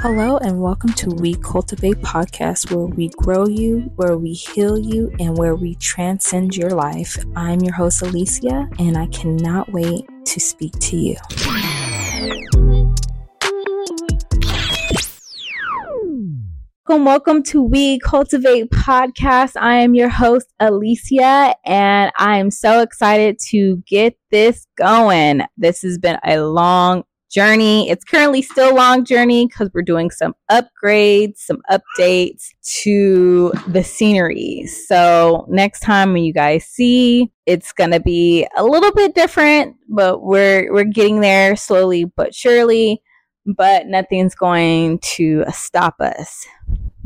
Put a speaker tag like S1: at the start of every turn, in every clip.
S1: Hello, and welcome to We Cultivate Podcast, where we grow you, where we heal you, and where we transcend your life. I'm your host, Alyssiah, and I cannot wait to speak to you. Welcome, welcome to We Cultivate Podcast. I am your host, Alyssiah, and I am so excited to get this going. This has been a long journey. It's currently still a long journey because we're doing some upgrades, some updates to the scenery. So next time when you guys see, it's gonna be a little bit different, but we're we're getting there slowly but surely. But nothing's going to stop us.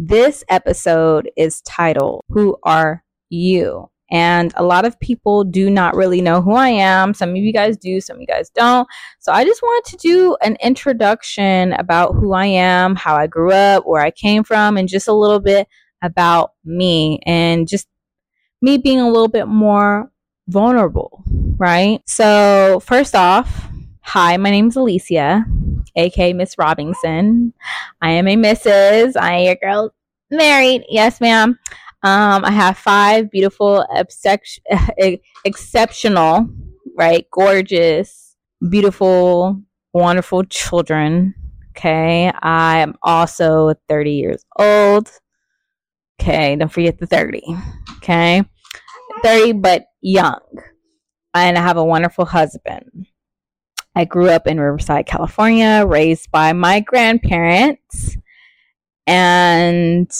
S1: This episode is titled Who Are You? And a lot of people do not really know who I am. Some of you guys do, some of you guys don't. So I just wanted to do an introduction about who I am, how I grew up, where I came from, and just a little bit about me and just me being a little bit more vulnerable, right? So, first off, hi, my name is Alyssiah, aka Miss Robinson. I am a Mrs. I am your girl married. Yes, ma'am. Um, I have five beautiful, exceptional, right, gorgeous, beautiful, wonderful children. Okay. I am also 30 years old. Okay. Don't forget the 30. Okay. 30, but young. And I have a wonderful husband. I grew up in Riverside, California, raised by my grandparents. And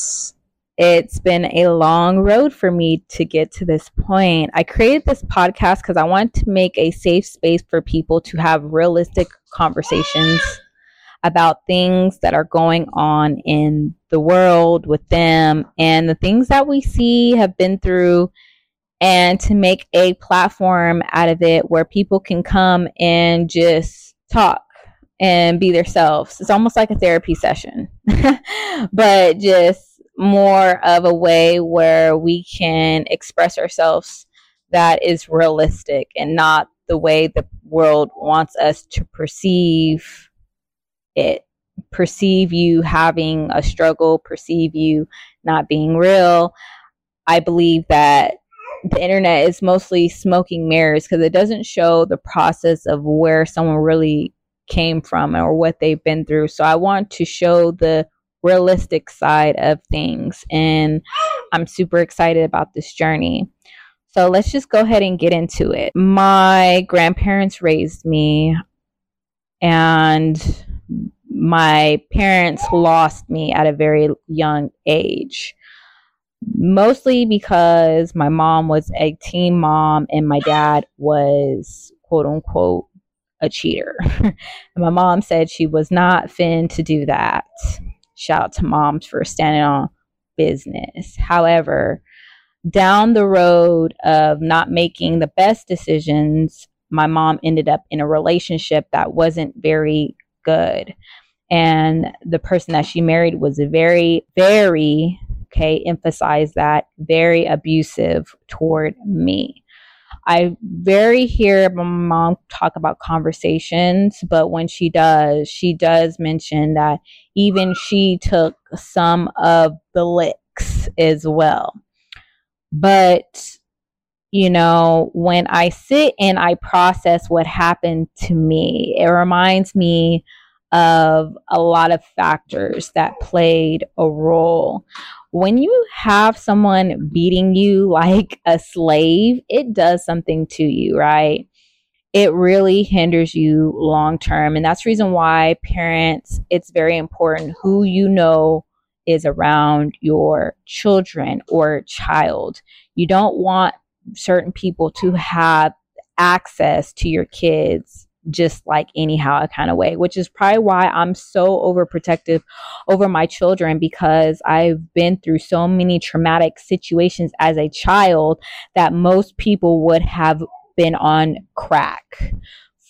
S1: it's been a long road for me to get to this point. I created this podcast because I want to make a safe space for people to have realistic conversations about things that are going on in the world with them and the things that we see, have been through, and to make a platform out of it where people can come and just talk and be themselves. It's almost like a therapy session, but just more of a way where we can express ourselves that is realistic and not the way the world wants us to perceive it perceive you having a struggle perceive you not being real i believe that the internet is mostly smoking mirrors because it doesn't show the process of where someone really came from or what they've been through so i want to show the realistic side of things. And I'm super excited about this journey. So let's just go ahead and get into it. My grandparents raised me, and my parents lost me at a very young age. Mostly because my mom was a teen mom and my dad was quote unquote a cheater. my mom said she was not fin to do that. Shout out to moms for standing on business. However, down the road of not making the best decisions, my mom ended up in a relationship that wasn't very good. And the person that she married was a very, very, okay, emphasize that, very abusive toward me. I very hear my mom talk about conversations, but when she does, she does mention that even she took some of the licks as well. But, you know, when I sit and I process what happened to me, it reminds me of a lot of factors that played a role when you have someone beating you like a slave, it does something to you, right? It really hinders you long term. And that's the reason why parents, it's very important who you know is around your children or child. You don't want certain people to have access to your kids just like anyhow kind of way which is probably why i'm so overprotective over my children because i've been through so many traumatic situations as a child that most people would have been on crack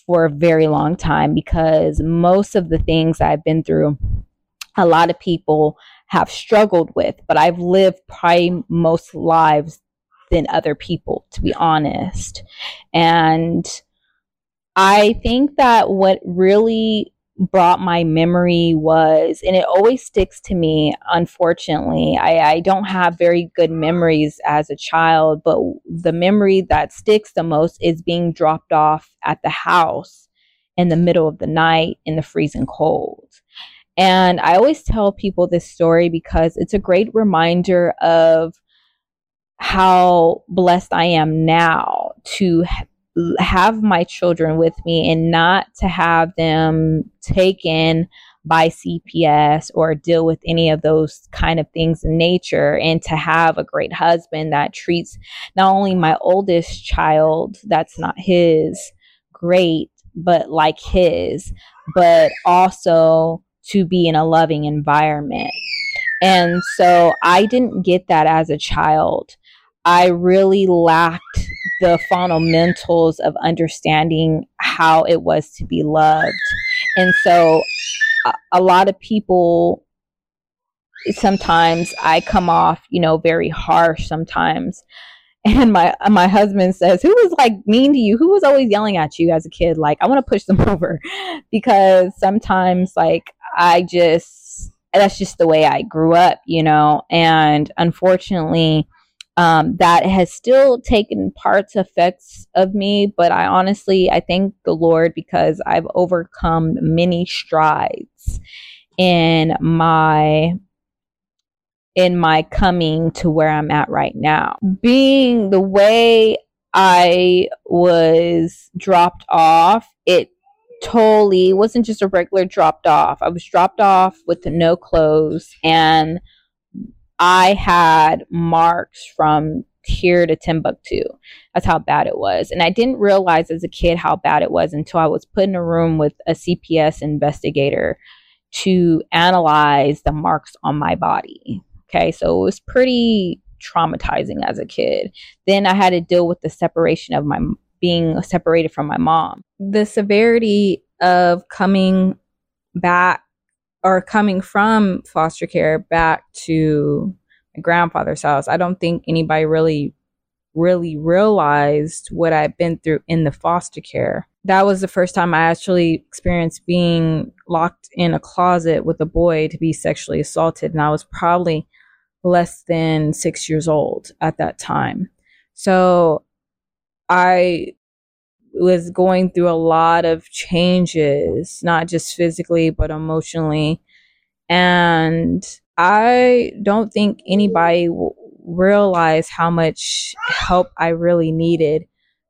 S1: for a very long time because most of the things i've been through a lot of people have struggled with but i've lived probably most lives than other people, to be honest. And I think that what really brought my memory was, and it always sticks to me, unfortunately. I, I, don't have very good memories as a child, but the memory that sticks the most is being dropped off at the house in the middle of the night in the freezing cold. And I always tell people this story because it's a great reminder of how blessed I am now to have my children with me and not to have them taken by CPS or deal with any of those kind of things in nature and to have a great husband that treats not only my oldest child that's not his great but like his but also to be in a loving environment. And so I didn't get that as a child I really lacked the fundamentals of understanding how it was to be loved. And so a, a lot of people sometimes I come off, you know, very harsh sometimes. And my my husband says, "Who was like mean to you? Who was always yelling at you as a kid? Like I want to push them over because sometimes like I just that's just the way I grew up, you know. And unfortunately, um, that has still taken parts effects of me but i honestly i thank the lord because i've overcome many strides in my in my coming to where i'm at right now. Being the way i was dropped off it totally wasn't just a regular dropped off. I was dropped off with no clothes and I had marks from here to Timbuktu. That's how bad it was. And I didn't realize as a kid how bad it was until I was put in a room with a CPS investigator to analyze the marks on my body. Okay, so it was pretty traumatizing as a kid. Then I had to deal with the separation of my being separated from my mom. The severity of coming back or coming from foster care back to my grandfather's house, I don't think anybody really, really realized what I've been through in the foster care. That was the first time I actually experienced being locked in a closet with a boy to be sexually assaulted. And I was probably less than six years old at that time. So I was going through a lot of changes, not just physically, but emotionally. And I don't think anybody will realize how much help I really needed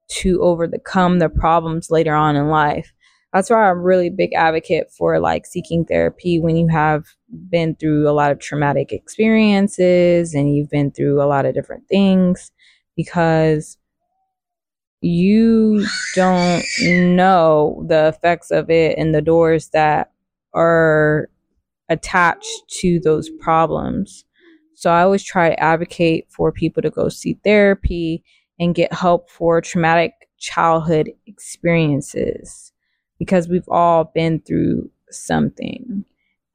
S1: to overcome the problems later on in life. That's why I'm really big advocate for like seeking therapy when you have been through a lot of traumatic experiences and you've been through a lot of different things because you don't know the effects of it and the doors that are attached to those problems. So I always try to advocate for people to go see therapy and get help for traumatic childhood experiences because we've all been through something.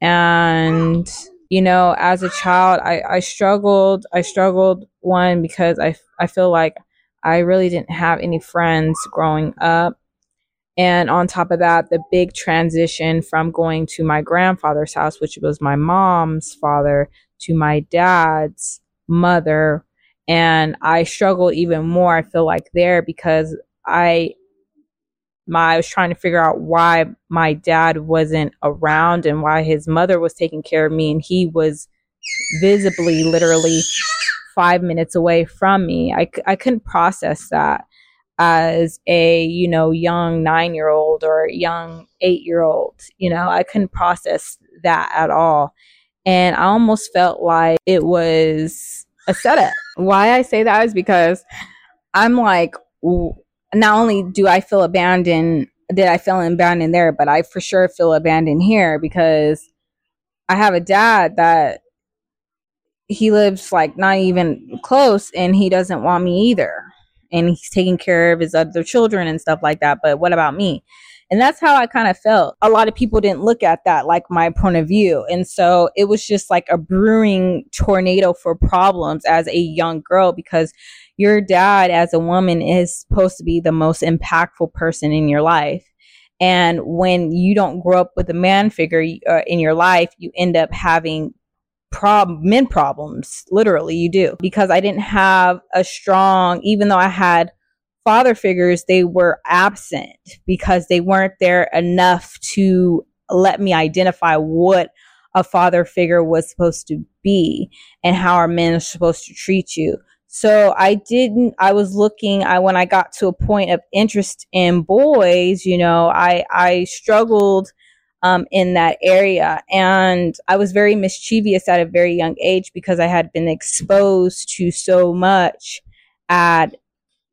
S1: And, you know, as a child, I, I struggled. I struggled, one, because I, I feel like I really didn't have any friends growing up. And on top of that, the big transition from going to my grandfather's house, which was my mom's father, to my dad's mother. And I struggled even more, I feel like, there because I my I was trying to figure out why my dad wasn't around and why his mother was taking care of me and he was visibly literally five minutes away from me. I, I couldn't process that as a, you know, young nine year old or young eight year old. You know, I couldn't process that at all. And I almost felt like it was a setup. Why I say that is because I'm like, not only do I feel abandoned, did I feel abandoned there, but I for sure feel abandoned here because I have a dad that he lives like not even close and he doesn't want me either and he's taking care of his other children and stuff like that but what about me And that's how I kind of felt. A lot of people didn't look at that like my point of view. And so it was just like a brewing tornado for problems as a young girl because your dad as a woman is supposed to be the most impactful person in your life. And when you don't grow up with a man figure uh, in your life, you end up having men problems. Literally, you do because I didn't have a strong, even though I had father figures, they were absent because they weren't there enough to let me identify what a father figure was supposed to be and how our men are supposed to treat you. So I didn't, I was looking, I, when I got to a point of interest in boys, you know, I, I struggled, um, in that area. And I was very mischievous at a very young age because I had been exposed to so much at,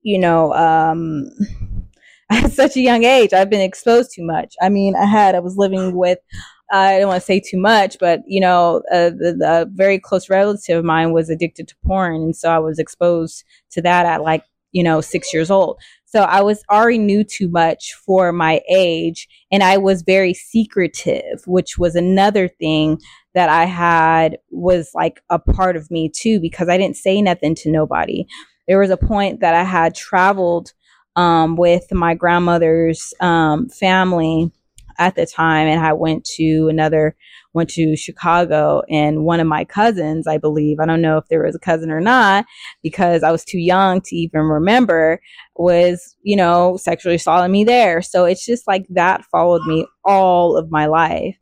S1: you know, um, at such a young age. I've been exposed to much. I mean, I had, I was living with I don't want to say too much, but you know, a, the, the very close relative of mine was addicted to porn, and so I was exposed to that at like you know six years old. So I was already knew too much for my age, and I was very secretive, which was another thing that I had was like a part of me too, because I didn't say nothing to nobody. There was a point that I had traveled um, with my grandmother's um, family at the time and I went to another went to Chicago and one of my cousins, I believe, I don't know if there was a cousin or not because I was too young to even remember was, you know, sexually assaulting me there. So it's just like that followed me all of my life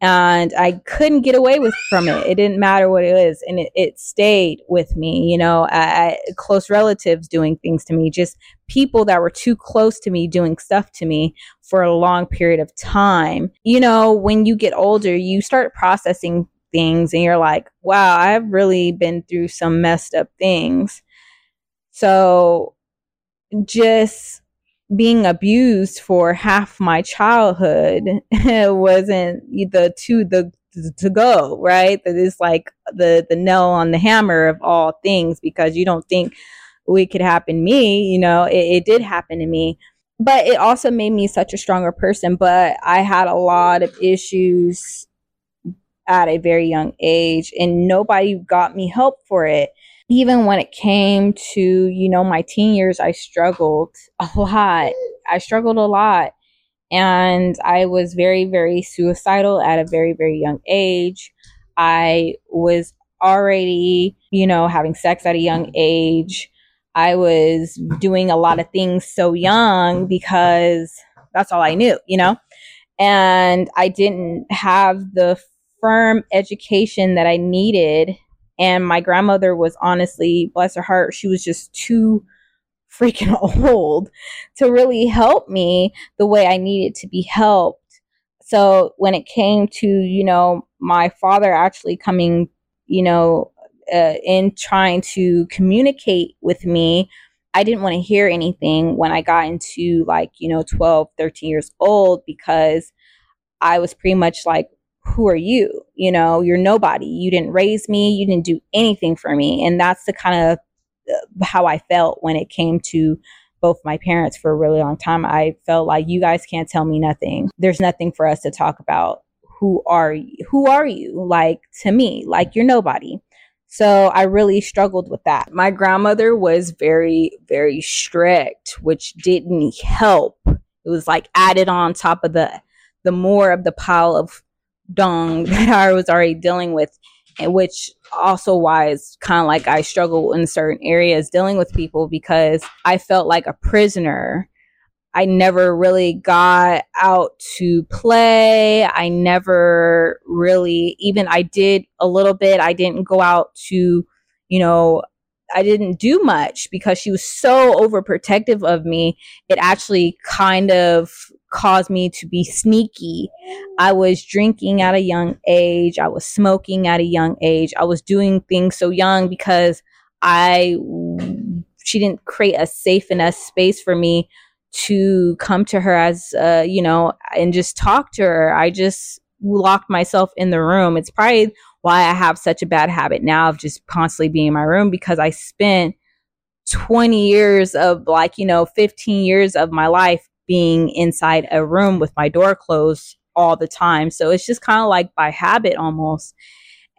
S1: and I couldn't get away with from it. It didn't matter what it is, and it, it stayed with me. You know, I, I, close relatives doing things to me, just people that were too close to me doing stuff to me for a long period of time. You know, when you get older, you start processing things, and you're like, "Wow, I've really been through some messed up things." So, just being abused for half my childhood wasn't the to the to go right? That is like the the nail on the hammer of all things because you don't think it could happen to me you know it, it did happen to me. But it also made me such a stronger person but i had a lot of issues at a very young age and nobody got me help for it even when it came to, you know, my teen years, I struggled a lot. I struggled a lot. And I was very, very suicidal at a very, very young age. I was already, you know, having sex at a young age. I was doing a lot of things so young because that's all I knew, you know? And I didn't have the firm education that I needed and my grandmother was honestly, bless her heart, she was just too freaking old to really help me the way I needed to be helped. So when it came to, you know, my father actually coming, you know, uh, in trying to communicate with me, I didn't want to hear anything when I got into like, you know, 12, 13 years old because I was pretty much like, who are you? You know, you're nobody. You didn't raise me. You didn't do anything for me. And that's the kind of uh, how I felt when it came to both my parents for a really long time. I felt like you guys can't tell me nothing. There's nothing for us to talk about. Who are you? Who are you? Like to me, like you're nobody. So I really struggled with that. My grandmother was very, very strict, which didn't help. It was like added on top of the the more of the pile of dong that I was already dealing with, which also why it's kind of like I struggle in certain areas dealing with people because I felt like a prisoner. I never really got out to play. I never really, even I did a little bit. I didn't go out to, you know, I didn't do much because she was so overprotective of me. It actually kind of caused me to be sneaky. I was drinking at a young age. I was smoking at a young age. I was doing things so young because I she didn't create a safe enough space for me to come to her as uh, you know and just talk to her. I just locked myself in the room. It's probably why I have such a bad habit now of just constantly being in my room because I spent 20 years of like, you know, 15 years of my life being inside a room with my door closed all the time. So it's just kind of like by habit almost.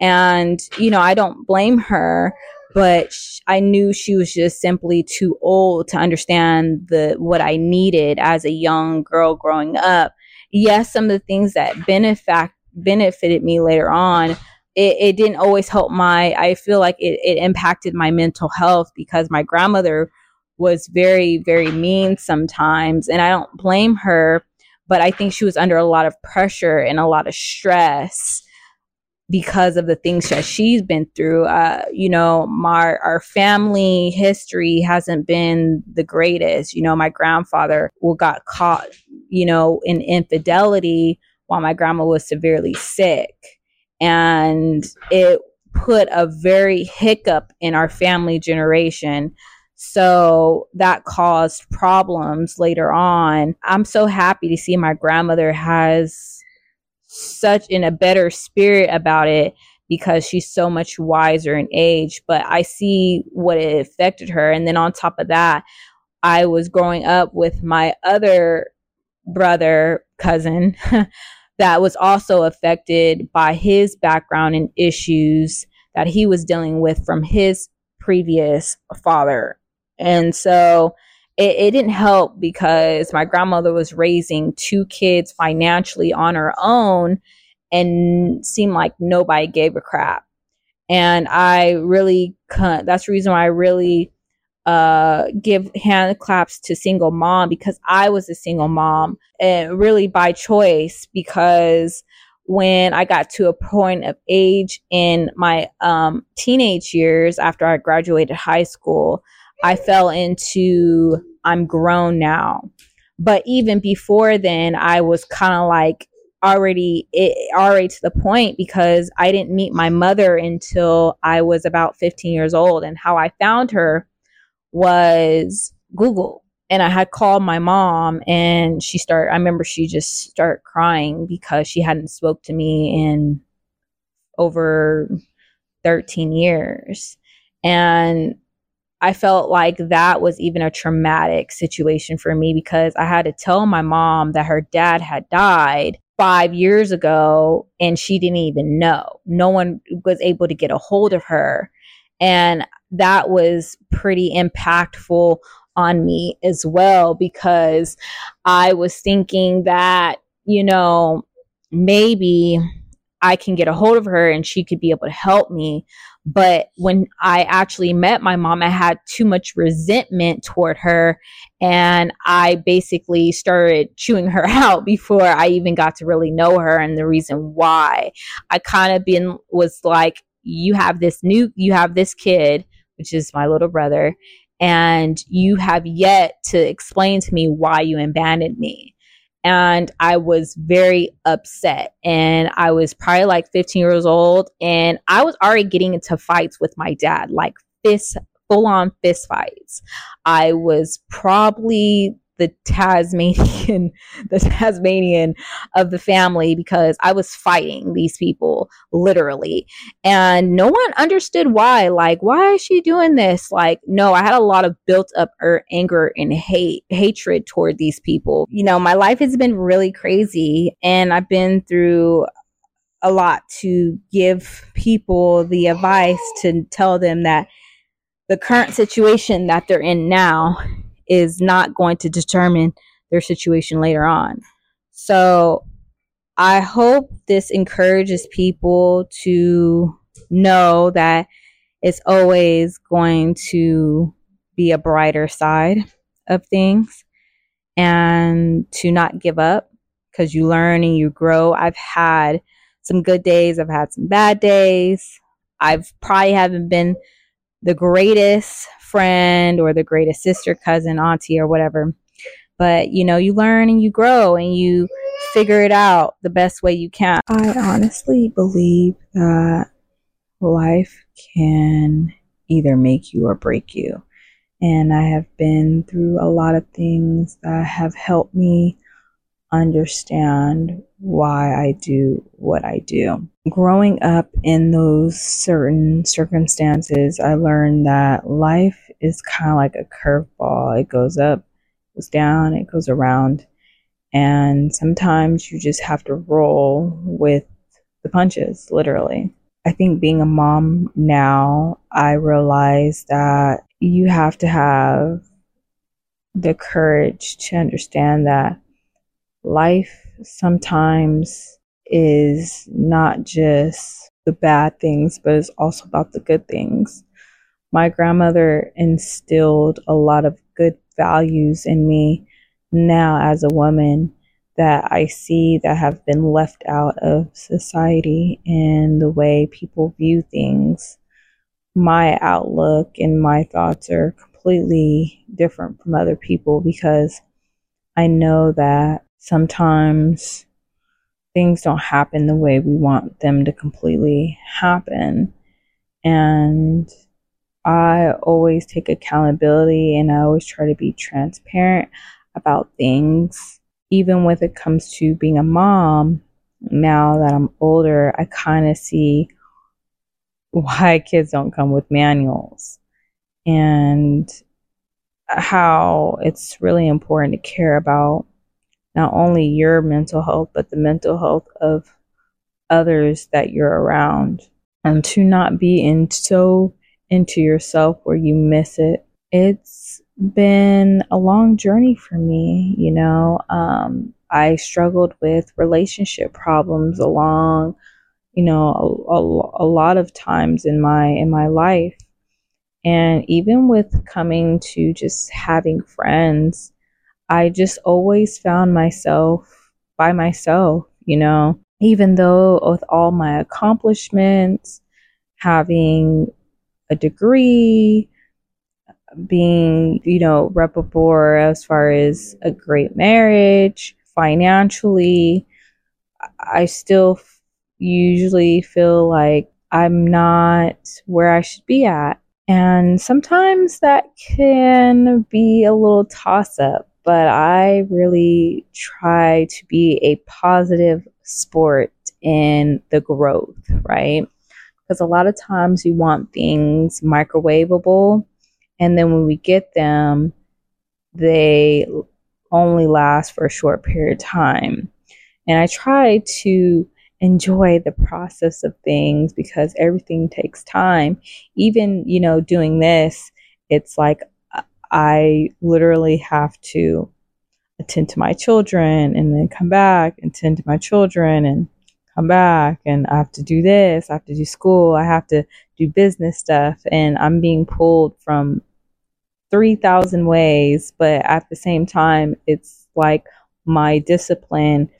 S1: And, you know, I don't blame her, but I knew she was just simply too old to understand the what I needed as a young girl growing up. Yes, some of the things that benefit benefited me later on, it, it didn't always help my I feel like it, it impacted my mental health because my grandmother was very, very mean sometimes. And I don't blame her, but I think she was under a lot of pressure and a lot of stress because of the things that she's been through. Uh, you know, my our family history hasn't been the greatest. You know, my grandfather got caught, you know, in infidelity while my grandma was severely sick. And it put a very hiccup in our family generation. So that caused problems later on. I'm so happy to see my grandmother has such in a better spirit about it because she's so much wiser in age. But I see what it affected her. And then on top of that, I was growing up with my other brother, cousin, that was also affected by his background and issues that he was dealing with from his previous father. And so it, it didn't help because my grandmother was raising two kids financially on her own and seemed like nobody gave a crap. And I really, that's the reason why I really uh, give hand claps to single mom because I was a single mom and really by choice because when I got to a point of age in my um, teenage years after I graduated high school, I fell into I'm grown now. But even before then, I was kind of like already it, already to the point because I didn't meet my mother until I was about 15 years old. And how I found her was Google. And I had called my mom and she started I remember she just started crying because she hadn't spoke to me in over 13 years. And I felt like that was even a traumatic situation for me because I had to tell my mom that her dad had died five years ago and she didn't even know. No one was able to get a hold of her. And that was pretty impactful on me as well because I was thinking that, you know, maybe I can get a hold of her and she could be able to help me. But when I actually met my mom, I had too much resentment toward her. And I basically started chewing her out before I even got to really know her and the reason why. I kind of been was like, you have this new, you have this kid, which is my little brother, and you have yet to explain to me why you abandoned me and I was very upset. And I was probably like 15 years old, and I was already getting into fights with my dad, like fist, full on fist fights. I was probably the Tasmanian, the Tasmanian of the family because I was fighting these people literally. And no one understood why. Like, why is she doing this? Like, no, I had a lot of built up er- anger and hate, hatred toward these people. You know, my life has been really crazy and I've been through a lot to give people the advice to tell them that the current situation that they're in now is not going to determine their situation later on. So I hope this encourages people to know that it's always going to be a brighter side of things and to not give up because you learn and you grow. I've had some good days, I've had some bad days. I've probably haven't been the greatest friend or the greatest sister, cousin, auntie, or whatever. But you know, you learn and you grow and you figure it out the best way you can. I honestly believe that life can either make you or break you. And I have been through a lot of things that have helped me understand why I do what I do. Growing up in those certain circumstances, I learned that life is kind of like a curveball. It goes up goes down, it goes around. And sometimes you just have to roll with the punches, literally. I think being a mom now, I realize that you have to have the courage to understand that life sometimes is not just the bad things, but it's also about the good things. My grandmother instilled a lot of good values in me now as a woman that I see that have been left out of society and the way people view things. My outlook and my thoughts are completely different from other people because I know that sometimes things don't happen the way we want them to completely happen. And I always take accountability and I always try to be transparent about things even when it comes to being a mom, now that I'm older, I kind of see why kids don't come with manuals and how it's really important to care about not only your mental health, but the mental health of others that you're around. And to not be in so into yourself where you miss it. It's been a long journey for me. You know, um, I struggled with relationship problems along, you know, a, a, a lot of times in my in my life, and even with coming to just having friends, I just always found myself by myself. You know, even though with all my accomplishments, having a degree, being, you know, reputable as far as a great marriage, financially, I still f- usually feel like I'm not where I should be at. And sometimes that can be a little toss up, but I really try to be a positive sport in the growth, right? Because a lot of times you want things microwavable and then when we get them, they only last for a short period of time. And I try to enjoy the process of things because everything takes time. Even, you know, doing this, it's like I literally have to attend to my children and then come back and attend to my children and come back and I have to do this, I have to do school, I have to do business stuff and I'm being pulled from 3,000 ways, but at the same time, it's like my discipline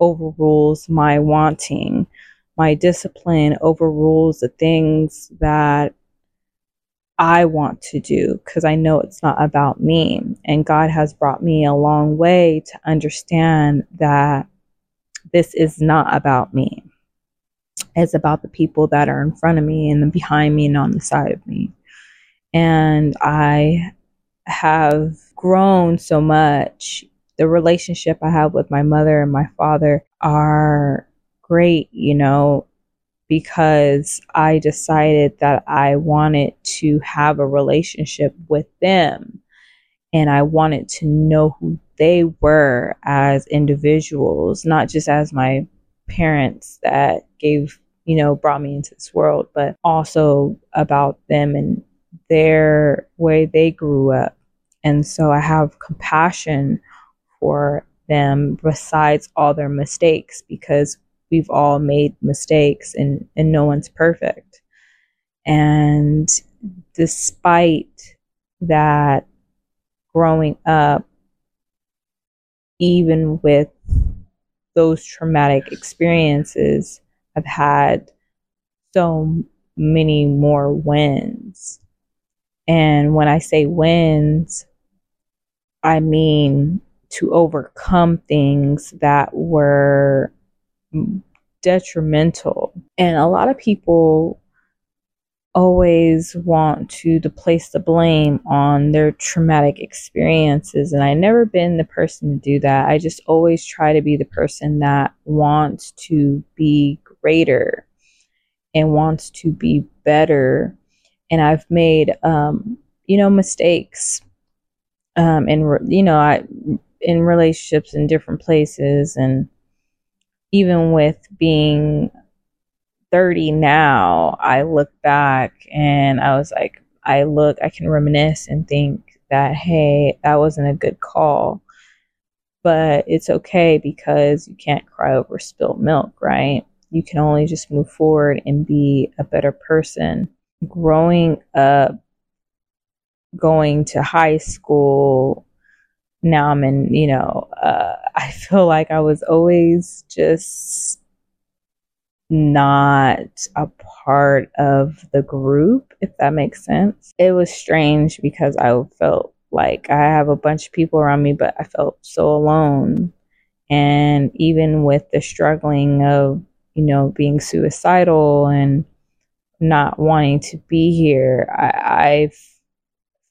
S1: overrules my wanting. My discipline overrules the things that I want to do because I know it's not about me. And God has brought me a long way to understand that this is not about me. It's about the people that are in front of me and behind me and on the side of me. And I have grown so much. The relationship I have with my mother and my father are great, you know, because I decided that I wanted to have a relationship with them. And I wanted to know who they were as individuals, not just as my parents that gave, you know, brought me into this world, but also about them and their way they grew up. And so I have compassion for them besides all their mistakes because we've all made mistakes and, and no one's perfect. And despite that, growing up, even with those traumatic experiences, I've had so many more wins. And when I say wins, I mean to overcome things that were detrimental. And a lot of people always want to, place the blame on their traumatic experiences. And I never been the person to do that. I just always try to be the person that wants to be greater and wants to be better. And I've made, um, you know, mistakes um, in you know, I in relationships in different places, and even with being 30 now, I look back and I was like, I look, I can reminisce and think that, hey, that wasn't a good call. But it's okay because you can't cry over spilled milk, right? You can only just move forward and be a better person. Growing up, going to high school, now I'm in, you know, uh, I feel like I was always just not a part of the group, if that makes sense. It was strange because I felt like I have a bunch of people around me, but I felt so alone. And even with the struggling of, you know, being suicidal and not wanting to be here, I, I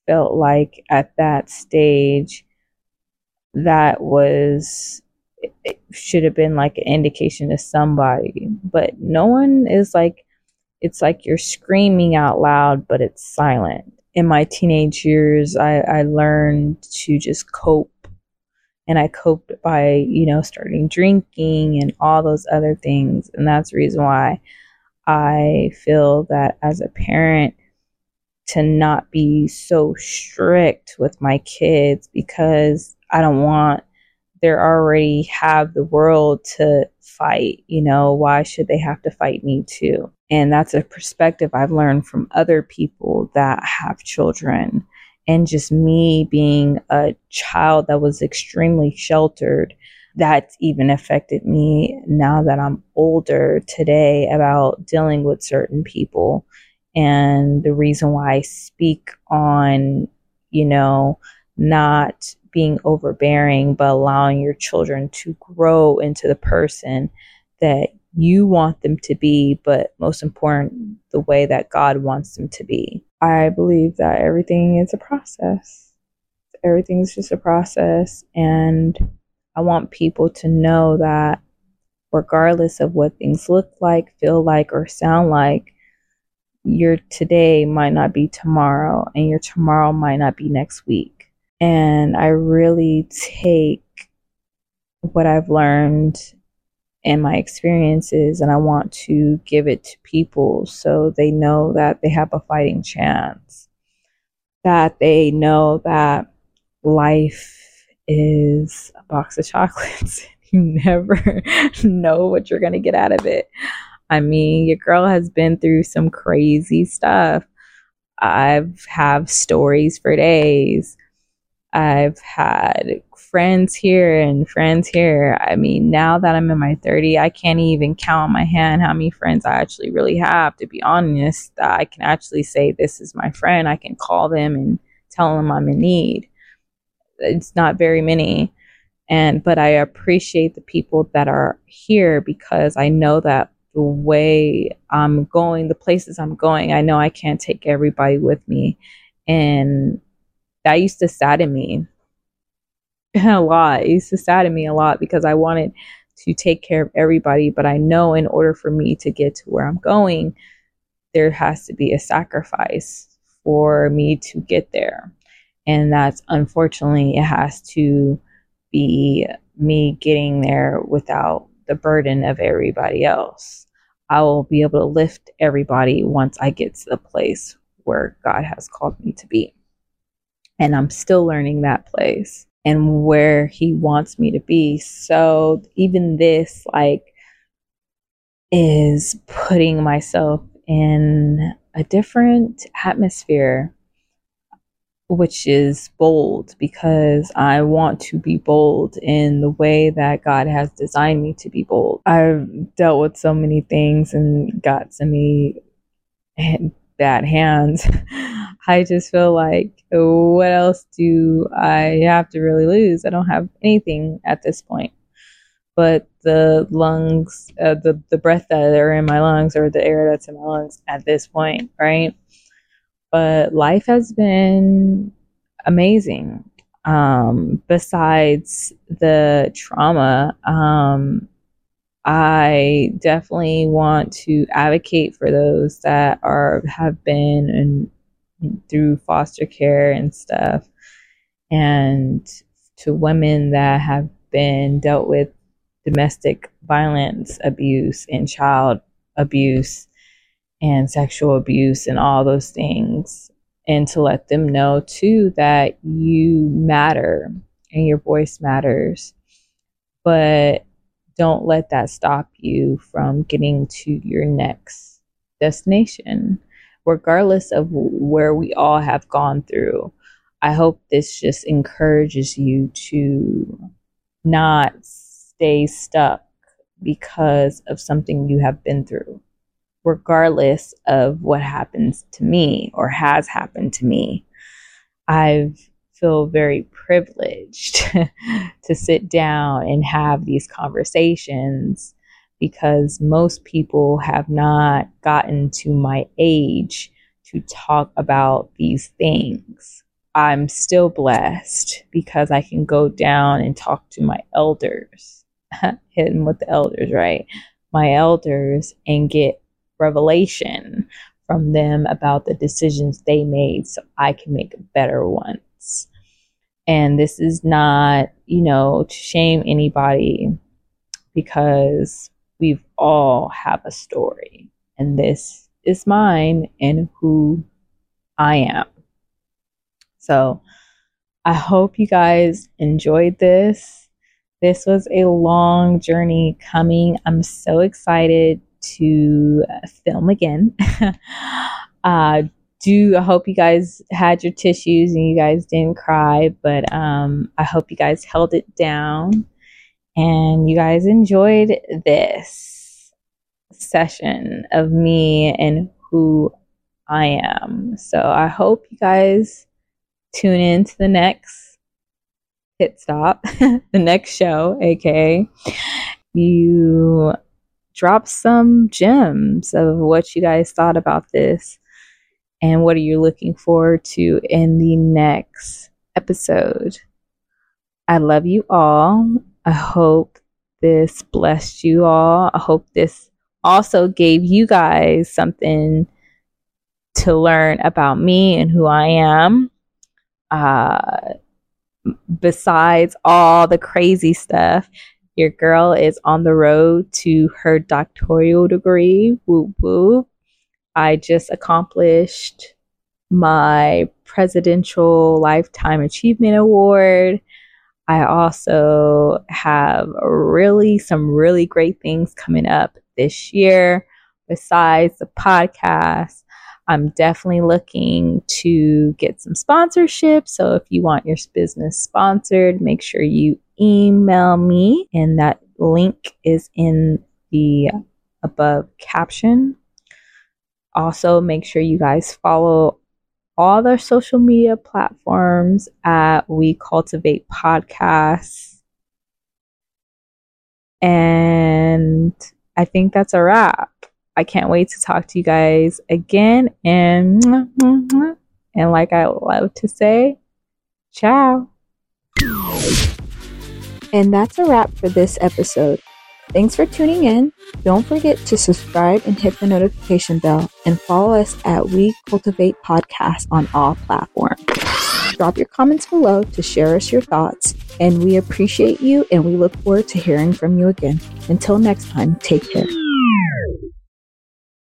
S1: felt like at that stage that was it should have been like an indication to somebody. But no one is like it's like you're screaming out loud but it's silent. In my teenage years i, I learned to just cope. And i coped by you know starting drinking and all those other things. And that's the reason why i feel that as a parent to not be so strict with my kids because i don't want they already have the world to fight. You know, why should they have to fight me too? And that's a perspective I've learned from other people that have children. And just me being a child that was extremely sheltered, that's even affected me now that I'm older today about dealing with certain people. And the reason why I speak on, you know, not being overbearing, but allowing your children to grow into the person that you want them to be, but most important, the way that God wants them to be. I believe that everything is a process. Everything's just a process. And I want people to know that regardless of what things look like, feel like, or sound like, your today might not be tomorrow, and your tomorrow might not be next week and I really take what I've learned and my experiences and I want to give it to people so they know that they have a fighting chance. That they know that life is a box of chocolates. you never know what you're going to get out of it. I mean, your girl has been through some crazy stuff. I've have stories for days I've had friends here and friends here. I mean, now that I'm in my 30, I can't even count on my hand how many friends I actually really have, to be honest. That I can actually say, This is my friend. I can call them and tell them I'm in need. It's not very many. And, but I appreciate the people that are here because I know that the way I'm going, the places I'm going, I know I can't take everybody with me. And that used to sadden me a lot. It used to sadden me a lot because I wanted to take care of everybody, but I know in order for me to get to where I'm going, there has to be a sacrifice for me to get there. And that's unfortunately, it has to be me getting there without the burden of everybody else. I will be able to lift everybody once I get to the place where God has called me to be. And I'm still learning that place and where he wants me to be. So even this, like, is putting myself in a different atmosphere, which is bold because I want to be bold in the way that God has designed me to be bold. I've dealt with so many things and got so many bad hand, I just feel like, what else do I have to really lose? I don't have anything at this point. But the lungs, uh, the, the breath that are in my lungs or the air that's in my lungs at this point, right? But life has been amazing. Um, besides the trauma, um, I definitely want to advocate for those that are have been and through foster care and stuff. And to women that have been dealt with domestic violence abuse and child abuse and sexual abuse and all those things. And to let them know too that you matter and your voice matters. But don't let that stop you from getting to your next destination regardless of where we all have gone through i hope this just encourages you to not stay stuck because of something you have been through, regardless of what happens to me or has happened to me. I feel very privileged to sit down and have these conversations because most people have not gotten to my age to talk about these things. I'm still blessed because I can go down and talk to my elders, hidden with the elders, right? My elders and get revelation from them about the decisions they made so I can make a better And this is not, you know, to shame anybody because we've all have a story and this is mine and who I am. So I hope you guys enjoyed this. This was a long journey coming. I'm so excited to film again. uh, do I hope you guys had your tissues and you guys didn't cry, but um, I hope you guys held it down and you guys enjoyed this session of me and who I am. So I hope you guys tune in to the next pit stop, the next show, aka you drop some gems of what you guys thought about this and what are you looking forward to in the next episode. I love you all. I hope this blessed you all. I hope this also gave you guys something to learn about me and who I am uh, besides all the crazy stuff, your girl is on the road to her doctoral degree. Woo woo. I just accomplished my Presidential Lifetime Achievement Award. I also have really some really great things coming up this year besides the podcast. I'm definitely looking to get some sponsorship. So if you want your business sponsored, make sure you email me, and that link is in the above caption. Also, make sure you guys follow all their social media platforms at We Cultivate Podcasts. And I think that's a wrap. I can't wait to talk to you guys again. And, and like I love to say, ciao. And that's a wrap for this episode. Thanks for tuning in. Don't forget to subscribe and hit the notification bell and follow us at We Cultivate Podcast on all platforms. Drop your comments below to share us your thoughts, and we appreciate you and we look forward to hearing from you again. Until next time, take care.